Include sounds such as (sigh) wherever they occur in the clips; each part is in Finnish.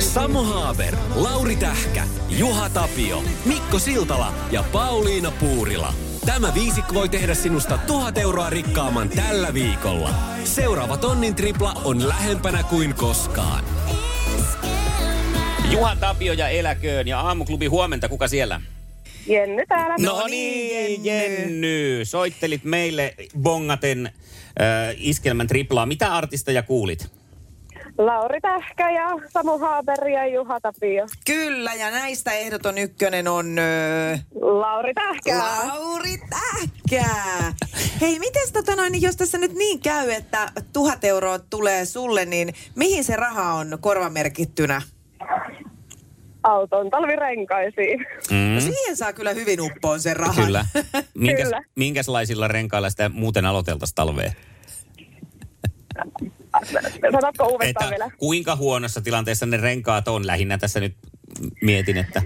Samu Haaber, Lauri Tähkä, Juha Tapio, Mikko Siltala ja Pauliina Puurila. Tämä viisikko voi tehdä sinusta tuhat euroa rikkaamman tällä viikolla. Seuraava tonnin tripla on lähempänä kuin koskaan. Juha Tapio ja Eläköön ja Aamuklubi huomenta. Kuka siellä? Jenny täällä. No niin, Jenny. Soittelit meille bongaten äh, iskelmän triplaa. Mitä artisteja kuulit? Lauri Tähkä ja Samu Haaber ja Juha Tapio. Kyllä, ja näistä ehdoton ykkönen on... Öö, Lauri Tähkä. Lauri Tähkä. Hei, miten tota noin, niin jos tässä nyt niin käy, että tuhat euroa tulee sulle, niin mihin se raha on korvamerkittynä? Auton talvirenkaisiin. Mm. No siihen saa kyllä hyvin uppoon sen rahan. Kyllä. (laughs) Minkäs, Kyllä. Minkälaisilla renkailla sitä muuten aloiteltaisiin talvea? Sanotko uudestaan Että vielä? kuinka huonossa tilanteessa ne renkaat on? Lähinnä tässä nyt mietin, että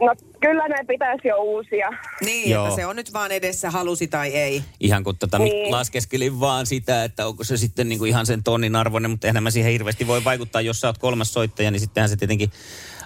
No kyllä ne pitäisi jo uusia. Niin, Joo. että se on nyt vaan edessä, halusi tai ei. ihan kun tota, Niin. niin. laskeskelin vaan sitä, että onko se sitten niinku ihan sen tonnin arvoinen, mutta eihän mä siihen hirveästi voi vaikuttaa, jos sä oot kolmas soittaja, niin sittenhän se tietenkin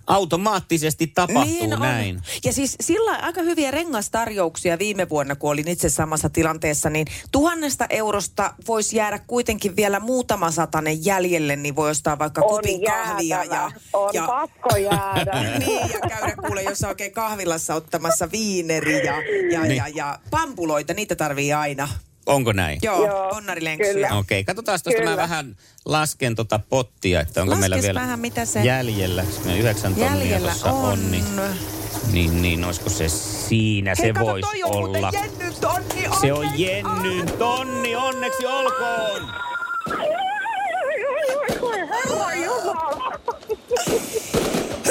automaattisesti tapahtuu niin näin. On. Ja siis sillä aika hyviä rengastarjouksia viime vuonna, kun olin itse samassa tilanteessa, niin tuhannesta eurosta voisi jäädä kuitenkin vielä muutama satanen jäljelle, niin voi ostaa vaikka On kupin kahvia jäätävä. ja, On ja, pakko jäädä. (laughs) niin, ja käydä kuule jossain oikein kahvilassa ottamassa viineri ja, ja, Niin. ja, ja pampuloita, niitä tarvii aina. Onko näin? Joo, Joo, ponnarilenksyjä. kyllä. Okei, okay, katsotaan tuosta mä vähän lasken tota pottia, että onko Laskes meillä vielä vähän, mitä se- jäljellä. Meillä yhdeksän tonnia Jäljellä tuossa on. on. niin, niin, niin, olisiko se siinä, se Hei, kato, voisi toi on olla. Jennyn tonni, Se on Jennyn tonni, onneksi olkoon!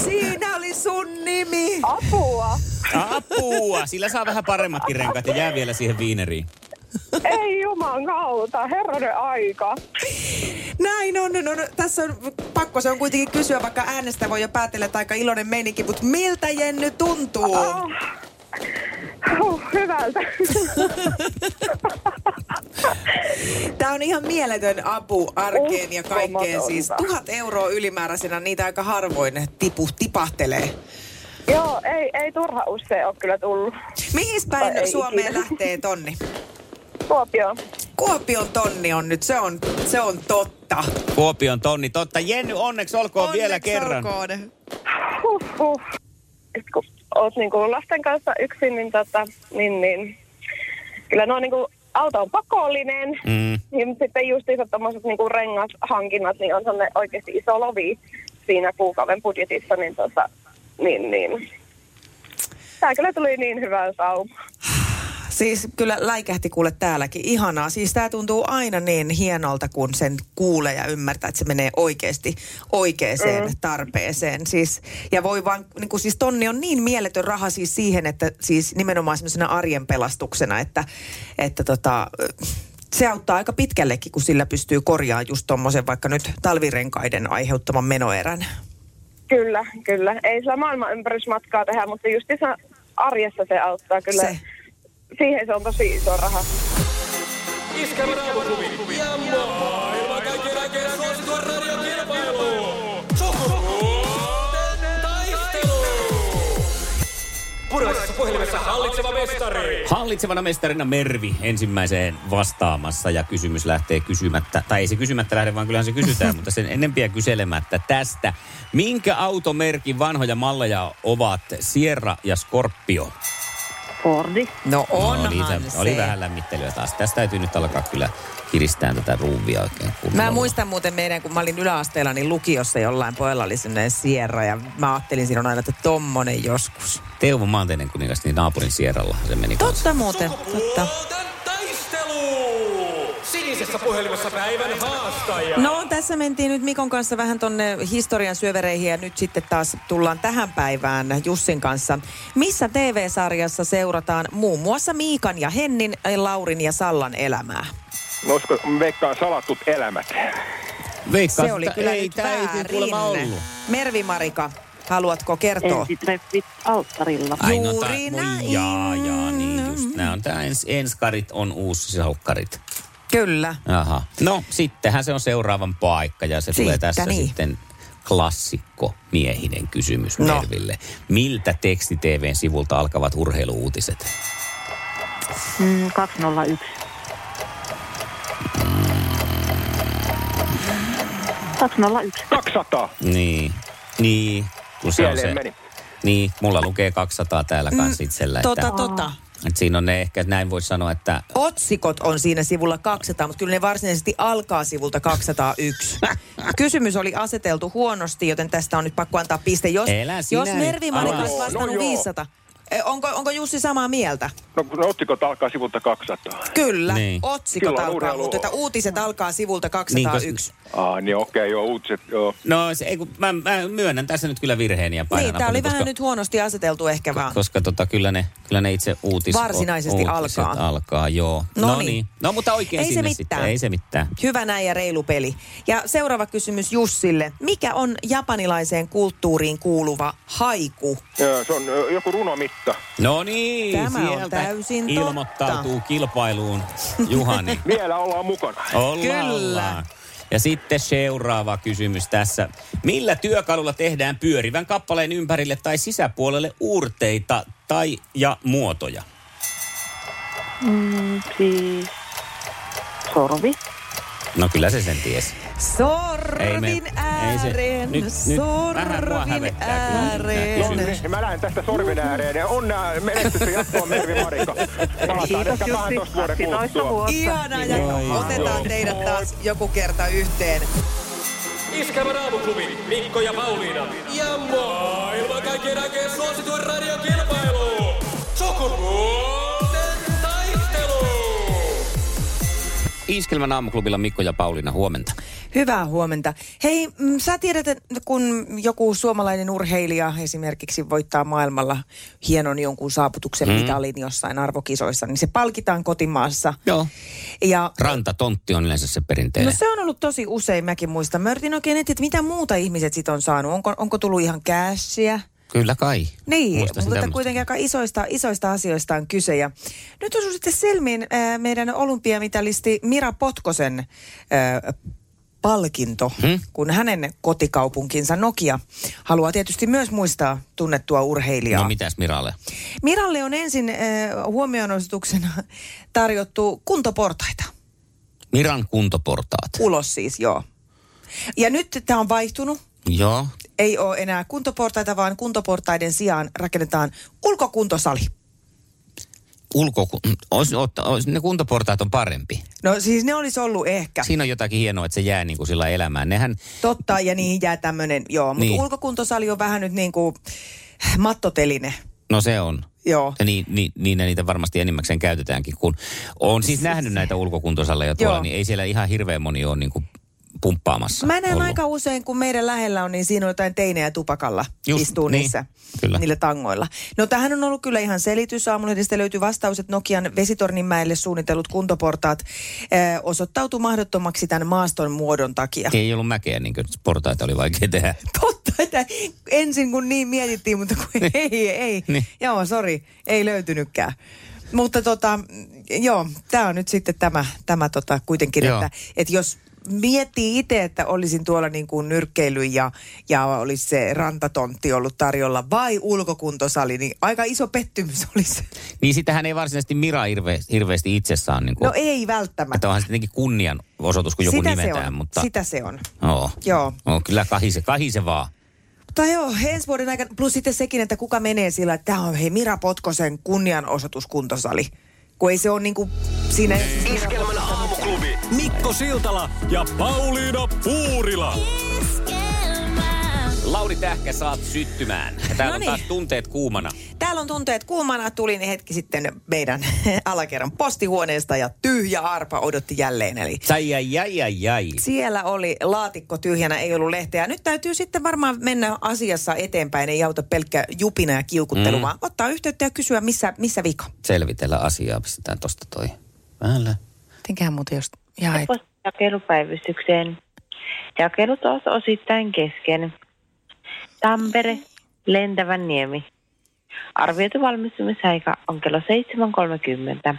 Siinä oli sun nimi. Apua. Apua! Sillä saa vähän paremmatkin renkaat ja jää vielä siihen viineriin. Ei juman kautta. Herranen aika. Näin on, no, no, tässä on pakko se on kuitenkin kysyä, vaikka äänestä voi jo päätellä, että aika iloinen meininki, mutta miltä Jenny tuntuu? Oh. Huh, hyvältä. Tämä on ihan mieletön apu arkeen ja kaikkeen. Siis tuhat euroa ylimääräisenä, niitä aika harvoin tipu, tipahtelee. Joo, ei, ei turha usein ole kyllä tullut. Mihin päin Suomeen ikinä. lähtee tonni? (laughs) Kuopio. Kuopion tonni on nyt, se on, se on totta. Kuopion tonni. Totta, Jenny, onneksi olkoon Onneksi vielä kerran. olkoon. Huh, huh. Et kun oot niinku lasten kanssa yksin, niin, tota, niin, niin kyllä no niinku, auto on pakollinen. Mm. Niin sitten justiinsa tommoset niinku rengashankinnat, niin on sellainen oikeasti iso lovi siinä kuukauden budjetissa, niin tota, niin, niin. Tää kyllä tuli niin hyvän sauma. Siis kyllä läikähti kuule täälläkin. Ihanaa. Siis tämä tuntuu aina niin hienolta, kun sen kuulee ja ymmärtää, että se menee oikeasti oikeaan mm. tarpeeseen. Siis, ja voi vaan, niin kuin siis tonni on niin mieletön raha siis siihen, että siis nimenomaan semmoisena arjen pelastuksena, että, että tota, se auttaa aika pitkällekin, kun sillä pystyy korjaamaan just tommosen vaikka nyt talvirenkaiden aiheuttaman menoerän. Kyllä, kyllä. Ei sillä maailman ympärysmatkaa tehdä, mutta justiinsa arjessa se auttaa kyllä. Se. Siihen se on tosi iso raha. Iskelmän aamuklubi ja maailman kaikkien aikeen suosituen radiokilpailu. Sukupuolten taistelu. Puraisessa puhelimessa hallitseva mestari. Hallitsevana mestarina Mervi ensimmäiseen vastaamassa ja kysymys lähtee kysymättä, tai ei se kysymättä lähde, vaan kyllähän se kysytään, mutta sen ennempiä kyselemättä tästä. Minkä automerkin vanhoja malleja ovat Sierra ja Scorpio? Fordi. No onhan oli, se. oli vähän lämmittelyä taas. Tästä täytyy nyt alkaa kyllä kiristää tätä ruuvia oikein kunnolla. Mä muistan muuten meidän, kun mä olin yläasteella, niin lukiossa jollain pojalla oli sellainen sierra ja mä ajattelin silloin aina, että tommonen joskus. Teuvo Maanteinen kuningas, niin naapurin Sierralla se meni kanssa. Totta muuten, totta. Sinisessä puhelimessa päivän haastaja. No tässä mentiin nyt Mikon kanssa vähän tonne historian syövereihin ja nyt sitten taas tullaan tähän päivään Jussin kanssa. Missä TV-sarjassa seurataan muun muassa Miikan ja Hennin, Laurin ja Sallan elämää? No, olisiko veikkaan salatut elämät? Veikkaan, Se oli kyllä ei, nyt väärin. ollut. Mervi Marika, haluatko kertoa? Ensitreffit alttarilla. Ai, no, Juuri näin. Jaa, jaa, niin just. Nämä on tää ens, enskarit on uusi salkkarit. Kyllä. Aha. No, sittenhän se on seuraavan paikka ja se tulee Siitä tässä niin. sitten klassikko miehinen kysymys No. Merville. Miltä teksti-TVn sivulta alkavat urheiluuutiset? Mm, 201. 201. 200. Niin, niin. Kun se on Pieleen se, meni. niin, mulla lukee 200 täällä kanssa itsellä. Että, Tota, että siinä on ne ehkä, näin voisi sanoa, että Otsikot on siinä sivulla 200, mutta kyllä ne varsinaisesti alkaa sivulta 201. (laughs) Kysymys oli aseteltu huonosti, joten tästä on nyt pakko antaa piste. Jos, Elä sinä jos Mervi olisi No vastannut joo. 500, eh, onko, onko Jussi samaa mieltä? No kun otsikot alkaa sivulta 200. Kyllä, Niin. otsikot Silloin alkaa, mutta että uutiset alkaa sivulta 201. Ah, niin okei, joo, uutiset, joo. no se, ei, kun mä, mä, myönnän tässä nyt kyllä virheeni ja painan Niin, tämä oli napin, vähän nyt huonosti aseteltu ehkä vaan. Koska tota, kyllä, ne, kyllä ne itse uutis, Varsinaisesti uutiset alkaa. alkaa. joo. No No, niin. niin. No mutta oikein Ei se sinne mitään. sitten. Ei se mitään. Hyvä näin ja reilu peli. Ja seuraava kysymys Jussille. Mikä on japanilaiseen kulttuuriin kuuluva haiku? Joo, Se on joku runomitta. No niin, Tämä on sieltä täysin ilmoittautuu totta. kilpailuun Juhani. (laughs) Vielä ollaan mukana. Ollaan, Kyllä. ollaan. Ja sitten seuraava kysymys tässä. Millä työkalulla tehdään pyörivän kappaleen ympärille tai sisäpuolelle uurteita tai ja muotoja? Mm, siis sorvi. No kyllä se sen tiesi. Sorvin ei se- ääreen, nyt- nyt sorvin hävettää kyllä nyt nämä ääreen. No niin, mä lähden tästä sorvin ääreen. Ja Onnea menestystä jatkoon Mervi Marika. Palataan Kiitos ehkä 12 Jussi. vuoden kuluttua. vuotta. Ihana ja Joo, joo. otetaan teidät taas joku kerta yhteen. Iskävä raamuklubi, Mikko ja Pauliina. Ja maailman kaikkien aikeen suosituen radiokilpailu. Sukupuolten Iskelmän aamuklubilla Mikko ja Pauliina, huomenta. Hyvää huomenta. Hei, mm, sä tiedät, että kun joku suomalainen urheilija esimerkiksi voittaa maailmalla hienon jonkun saavutuksen Mm. mitalin jossain arvokisoissa, niin se palkitaan kotimaassa. Joo. Ja Rantatontti on yleensä se No perinteinen. se on ollut tosi usein, mäkin muistan. Mä yritin oikein etsiä, että mitä muuta ihmiset sit on saanut. Onko, onko tullut ihan cashia? Kyllä kai. Niin, mutta tämmöistä. kuitenkin aika isoista, isoista asioista on kyse. Ja nyt osui sitten silmiin äh, meidän olympiamitalisti Mira Potkosen äh, palkinto, Hmm? kun hänen kotikaupunkinsa Nokia haluaa tietysti myös muistaa tunnettua urheilijaa. No mitäs Miralle? Miralle on ensin äh, huomionosoituksena (laughs) tarjottu kuntoportaita. Miran kuntoportaat. Ulos siis, joo. Ja nyt tämä on vaihtunut. Joo. Ei ole enää kuntoportaita, vaan kuntoportaiden sijaan rakennetaan ulkokuntosali. Ulko, otta, ois, ne kuntoportaat on parempi. No siis ne olisi ollut ehkä. Siinä on jotakin hienoa, että se jää niin kuin sillä elämään. Nehän, Totta, ja niihin jää tämmöinen, joo. Mutta Niin. ulkokuntosali on vähän nyt niin kuin mattoteline. no se on. Joo. Ja niin, niin, niin ne niitä varmasti enimmäkseen käytetäänkin, kun on siis nähnyt näitä ulkokuntosalleja tuolla, Joo. niin ei siellä ihan hirveän moni ole niin kuin pumppaamassa. Mä näen ollut. aika usein, kun meidän lähellä on, niin siinä on jotain teinejä tupakalla Just, istuu niin, niissä, kyllä. niillä tangoilla. No tähän on ollut kyllä ihan selitys. Aamulehdestä löytyy vastaus, että Nokian Vesitorninmäelle suunnitellut kuntoportaat äh, osoittautuu mahdottomaksi tämän maaston muodon takia. Ei ollut mäkeä, niin kuin portaita oli vaikea tehdä. (laughs) Totta, että ensin kun niin mietittiin, mutta kun ei, ei. Niin. Joo, sori, ei löytynytkään. Mutta tota, joo, tämä on nyt sitten tämä, tämä tota kuitenkin, Joo. että, että jos miettii itse, että olisin tuolla niin kuin nyrkkeily ja, ja olisi se rantatontti ollut tarjolla vai ulkokuntosali, niin aika iso pettymys (laughs) olisi. Niin sitähän ei varsinaisesti Mira hirve, hirveästi itsessään, niin kuin, No ei että välttämättä. onhan se tietenkin kunnian osoitus, kun joku Sitä nimetään, se on, mutta... sitä se on. Oo. Joo. Oo, kyllä kahise, kahise vaan. Mutta joo, ensi vuoden aikana, plus sitten sekin, että kuka menee sillä, että tämä on hei Mira Potkosen kunnianosoituskuntosali. Kun ei se ole niinku siinä... Iskelmän aamuklubi, Mikko Siltala ja Pauliina Puurila. Lauri Tähkä saat syttymään. Ja täällä Noniin. on taas tunteet kuumana. Täällä on tunteet kuumana. Tulin hetki sitten meidän (laughs) alakerran postihuoneesta ja tyhjä arpa odotti jälleen. Eli Sai jäi jäi jäi jäi. siellä oli laatikko tyhjänä, ei ollut lehteä. Nyt täytyy sitten varmaan mennä asiassa eteenpäin. Ei auta pelkkä jupina ja kiukuttelu, Mm. vaan ottaa yhteyttä ja kysyä, missä, missä vika. Selvitellä asiaa, pistetään tosta toi päälle. Mitenköhän muuten jos? Jakelupäivystykseen. Jakelut ovat osittain kesken. Tampere, Lentävän niemi. Arvioitu valmistumisaika on kello 7.30.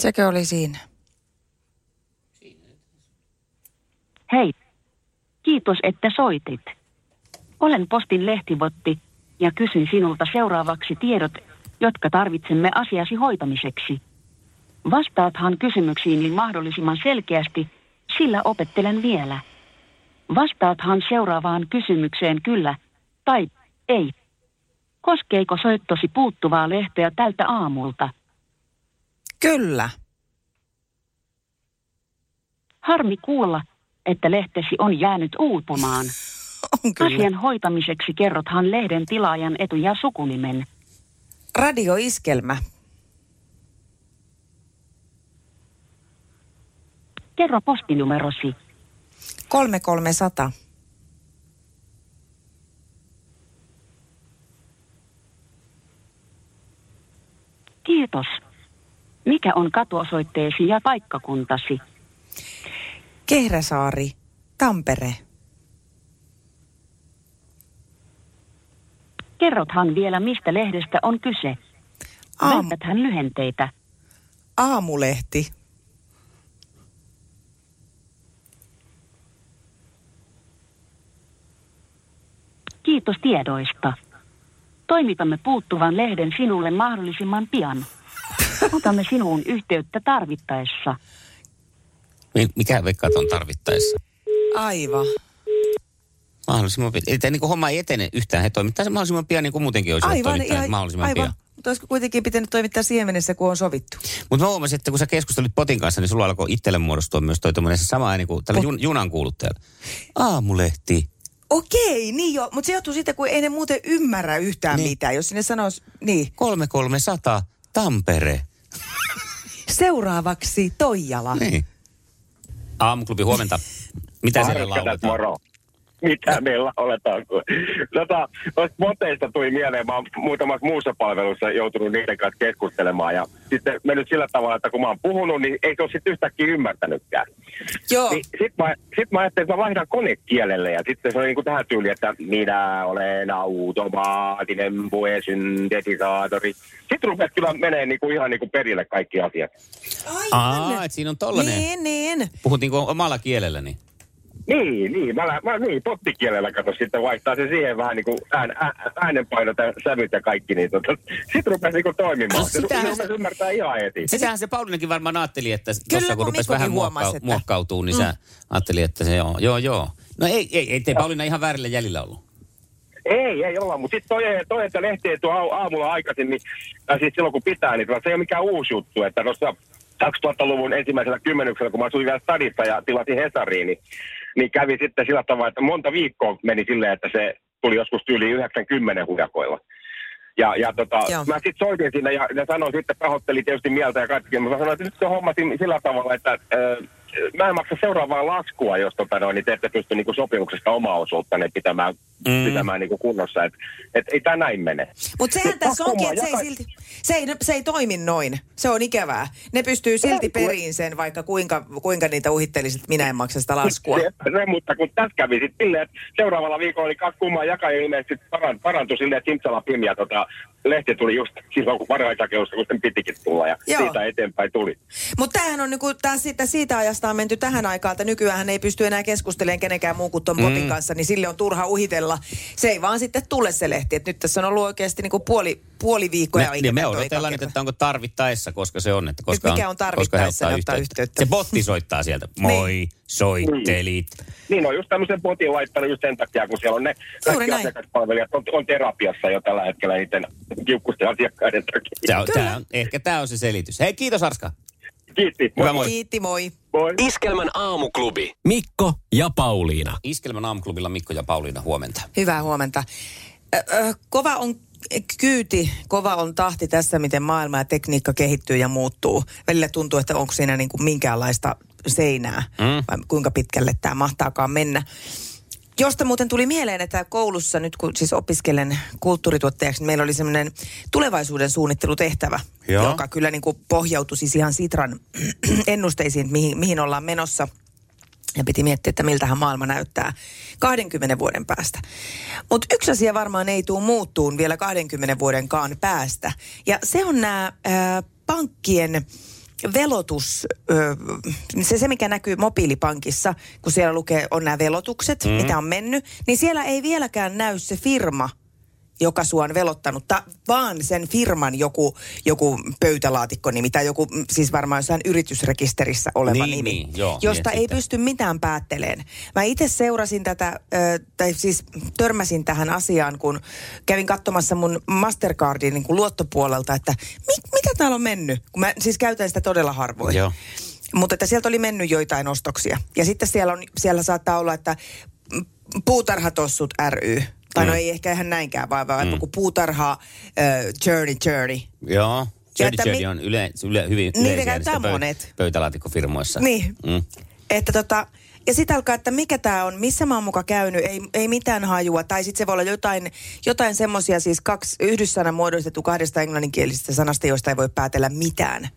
Sekö oli siinä? Hei, kiitos että soitit. Olen postin lehtivotti ja kysyn sinulta seuraavaksi tiedot, jotka tarvitsemme asiasi hoitamiseksi. Vastaathan kysymyksiini mahdollisimman selkeästi, sillä opettelen vielä. Vastaathan seuraavaan kysymykseen kyllä tai ei. Koskeeko soittosi puuttuvaa lehteä tältä aamulta? Kyllä. Harmi kuulla, että lehtesi on jäänyt uupumaan. On kyllä. Asian hoitamiseksi kerrothan lehden tilaajan etu- ja sukunimen. Radioiskelmä. Kerro postinumerosi. 3300. Kiitos. Mikä on katuosoitteesi ja paikkakuntasi? Kehräsaari. Tampere. Kerrothan vielä, mistä lehdestä on kyse. Aamu, Vältäthän lyhenteitä. aamulehti. Kiitos tiedoista. Toimitamme puuttuvan lehden sinulle mahdollisimman pian. Otamme sinuun yhteyttä tarvittaessa. Mi- Mikä veikkaat on tarvittaessa? Aivan. Mahdollisimman pian. Eli tämä niin homma ei etene yhtään. He toimittaa sen mahdollisimman pian, niin kuin muutenkin olisi Aivan, toimittanut ihan- mahdollisimman aivan. pian. Mutta olisiko kuitenkin pitänyt toimittaa siihen mennessä, kun on sovittu? Mutta mä huomasin, että kun sä keskustelit Potin kanssa, niin sulla alkoi itselle muodostua myös toi se sama ääni kuin tällä Pot- jun, junan kuuluttajalla. Aamulehti. Okei, niin jo. Mutta se johtuu siitä, kun ei ne muuten ymmärrä yhtään Niin. mitään. Jos sinne sanois, niin. 3300 Tampere. Seuraavaksi Toijala. Niin. Aamuklubi, huomenta. Mitä siellä lauletaan? moro. Mitä meillä oletaan? Tota, noista moteista tuli mieleen, mä oon muutamassa muussa palvelussa joutunut niiden kanssa keskustelemaan ja sitten mennyt sillä tavalla, että kun mä oon puhunut, niin ei se ole sitten yhtäkkiä ymmärtänytkään. Joo. Niin, sitten mä, sit mä ajattelin, että mä vaihdan konekielelle ja sitten se on niin kuin tähän tyyliin, että minä olen automaattinen puesyntetisaattori. Sitten rupesi kyllä menee niin kuin ihan niin kuin perille kaikki asiat. Aa, että siinä on tollanen. Niin, niin. Puhut niinku omalla kielelläni. Niin, niin, mä, lä- mä niin, pottikielellä kato sitten vaihtaa se siihen vähän niin kuin ään, ä, äänenpainot ja sävyt ja kaikki, niin tota, sitten rupesi niin kuin toimimaan. No Se, se sitähän- rupesi ymmärtää ihan heti. Sitähän se Paulinenkin varmaan ajatteli, että Kyllä, tuossa kun kun rupesi Mikkokin vähän huomasi, muokkau- että- muokkautuu, niin mm. sä ajatteli, että se joo, joo, joo. No ei, ei, ei te Pauliina ihan väärillä jäljillä ollut. Ei, ei olla, mutta sitten toi, toi, että lehti ei tuo aa- aamulla aikaisin, niin, tai siis silloin kun pitää, niin se ei ole mikään uusi juttu, että tuossa 2000-luvun ensimmäisellä kymmenyksellä, kun mä asuin vielä stadissa ja tilasin Hesariin, niin, niin kävi sitten sillä tavalla, että monta viikkoa meni silleen, että se tuli joskus yli 90 hujakoilla. Ja, ja tota, Joo. mä sitten soitin sinne ja ne sanoin sitten, pahoitteli tietysti mieltä ja kaikki, mutta mä sanoin, että nyt se hommasin sillä tavalla, että mä en maksa seuraavaa laskua, jos tota noin, niin te ette pysty niinku sopimuksesta omaa osuutta pitämään, Mm. pitämään niinku kunnossa. Että et, ei tämä näin mene. Mutta sehän Mut tässä pakko onkin, että se ei, silti, se, ei, se ei toimi noin. Se on ikävää. Ne pystyy silti Ei, periin sen, vaikka kuinka, kuinka niitä uhittelisit, että minä en maksa sitä laskua. Se, se, mutta kun tässä kävi sitten silleen, että seuraavalla viikolla oli kaksi kummaa jakaja ilmeisesti paran, parantui silleen, että Simsala Pim ja tota, lehti tuli just silloin, kun varhaisjakeusta, kun sen pitikin tulla ja Joo. siitä eteenpäin tuli. Mutta tämähän on niinku, tää siitä, siitä ajasta on menty tähän aikaan, että nykyään ei pysty enää keskustelemaan kenenkään muun kuin ton Mm. potin kanssa, niin sille on turha uhitella. Se ei vaan sitten tule se lehti. Et nyt tässä on ollut oikeasti niinku puoli, puoli viikkoa. Me, eikä niin me odotellaan nyt, että onko tarvittaessa, koska se on. Että koska mikä on tarvittaessa, koska ottaa yhteyttä. Se botti soittaa sieltä. Moi, soittelit. Niin on just tämmöisen potin laittanut just sen takia, kun siellä on ne kaikki asiakaspalvelijat on, on terapiassa jo tällä hetkellä niiden kiukkusten asiakkaiden takia. Se on, tää on, ehkä tämä on se selitys. Hei, kiitos Arska. Kiitti. Hyvä moi. Kiitti, moi. Moi. Iskelmän aamuklubi. Mikko ja Pauliina. Iskelmän aamuklubilla Mikko ja Pauliina huomenta. Hyvää huomenta. Ö, ö, kova on kyyti, kova on tahti tässä, miten maailma ja tekniikka kehittyy ja muuttuu. Välillä tuntuu, että onko siinä niin kuin minkäänlaista seinää, Mm. vai kuinka pitkälle tämä mahtaakaan mennä. Josta muuten tuli mieleen, että koulussa nyt kun siis opiskelen kulttuurituottajaksi, niin meillä oli semmoinen tulevaisuuden suunnittelutehtävä, Joo. joka kyllä niin kuin pohjautui siis ihan Sitran (clears throat) ennusteisiin, mihin, mihin ollaan menossa. Ja piti miettiä, että miltähän maailma näyttää 20 vuoden päästä. Mutta yksi asia varmaan ei tule muuttuun vielä 20 vuodenkaan päästä. Ja se on nämä pankkien velotus, se, se mikä näkyy mobiilipankissa, kun siellä lukee, on nämä velotukset, mm. mitä on mennyt, niin siellä ei vieläkään näy se firma, joka sua on velottanut, ta, vaan sen firman joku, joku pöytälaatikkoni, tai joku, mm, siis varmaan jossain yritysrekisterissä oleva Niin, nimi, niin, joo, josta niin ei sitten. pysty mitään päätteleen. Mä itse seurasin tätä, ö, tai siis törmäsin tähän asiaan, kun kävin katsomassa mun Mastercardin niin kuin luottopuolelta, että mit, mitä täällä on mennyt, kun mä siis käytän sitä todella harvoin. Joo. Mutta että sieltä oli mennyt joitain ostoksia. Ja sitten siellä, on, siellä saattaa olla, että puutarhatossut ry. Tai no Mm. ei ehkä ihan näinkään, vaan, vaan mm. puutarha uh, journey journey. Joo. Journey että Journey mi- on yle, yle, hyvin Niitä yleisiä käyttää niistä monet. pöytälaatikkofirmoissa. Niin. Mm. Että tota, ja sitten alkaa, että mikä tämä on, missä mä oon muka käynyt, ei, ei mitään hajua. Tai sitten se voi olla jotain, jotain semmoisia, siis kaksi yhdyssana muodostettu kahdesta englanninkielisestä sanasta, joista ei voi päätellä mitään.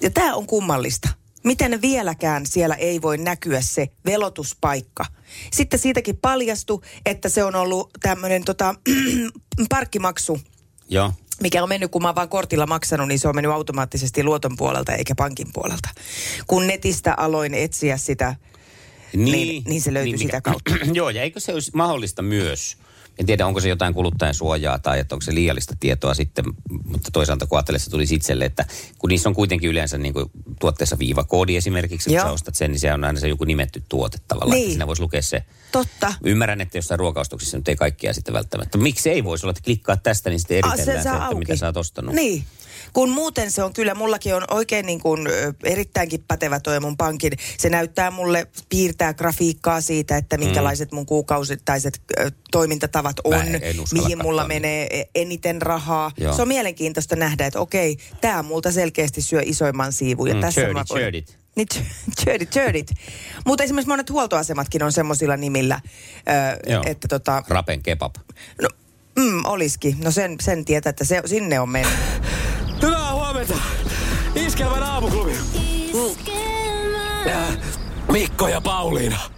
Ja tämä on kummallista. Miten vieläkään siellä ei voi näkyä se velotuspaikka. Sitten siitäkin paljastui, että se on ollut tämmöinen tota, (clears throat) parkkimaksu Joo. mikä on mennyt, kun mä oon vaan kortilla maksanut, niin se on mennyt automaattisesti luoton puolelta eikä pankin puolelta. Kun netistä aloin etsiä sitä, Niin- niin se löytyi sitä kautta. (clears throat) Joo, ja eikö se olisi mahdollista myös, en tiedä onko se jotain kuluttajan suojaa tai että onko se liiallista tietoa sitten, mutta toisaalta kun ajattelee, se tulisi itselle, että kun niissä on kuitenkin yleensä niin kuin tuotteessa viivakoodi esimerkiksi, kun Joo. sä ostat sen, niin se on aina se joku nimetty tuote tavallaan, Niin. että siinä voisi lukea se. totta. Ymmärrän, että jossain ruokaustuksissa nyt ei kaikkia sitten välttämättä. Miksi ei voisi olla, että klikkaa tästä, niin sitten Ah, eritellään se, saa että auki. mitä sä oot ostanut. Niin. Kun muuten se on kyllä, mullakin on oikein niin kuin, erittäinkin pätevä toi mun pankin. Se näyttää mulle, piirtää grafiikkaa siitä, että minkälaiset mun kuukausittaiset toimintatavat on, mihin mulla katsoa menee e- eniten rahaa. Joo. Se on mielenkiintoista nähdä, että okei, tämä multa selkeästi syö isoimman siivun. Ja Mm, tässä churdy, mä voin-. Niin, churdit, churdit. Mutta esimerkiksi monet huoltoasematkin on semmoisilla nimillä, ö, Joo. että tota, Rapen kebab. no, mm, olisikin. No sen, sen tietää, että se, sinne on mennyt. Mikko ja Pauliina.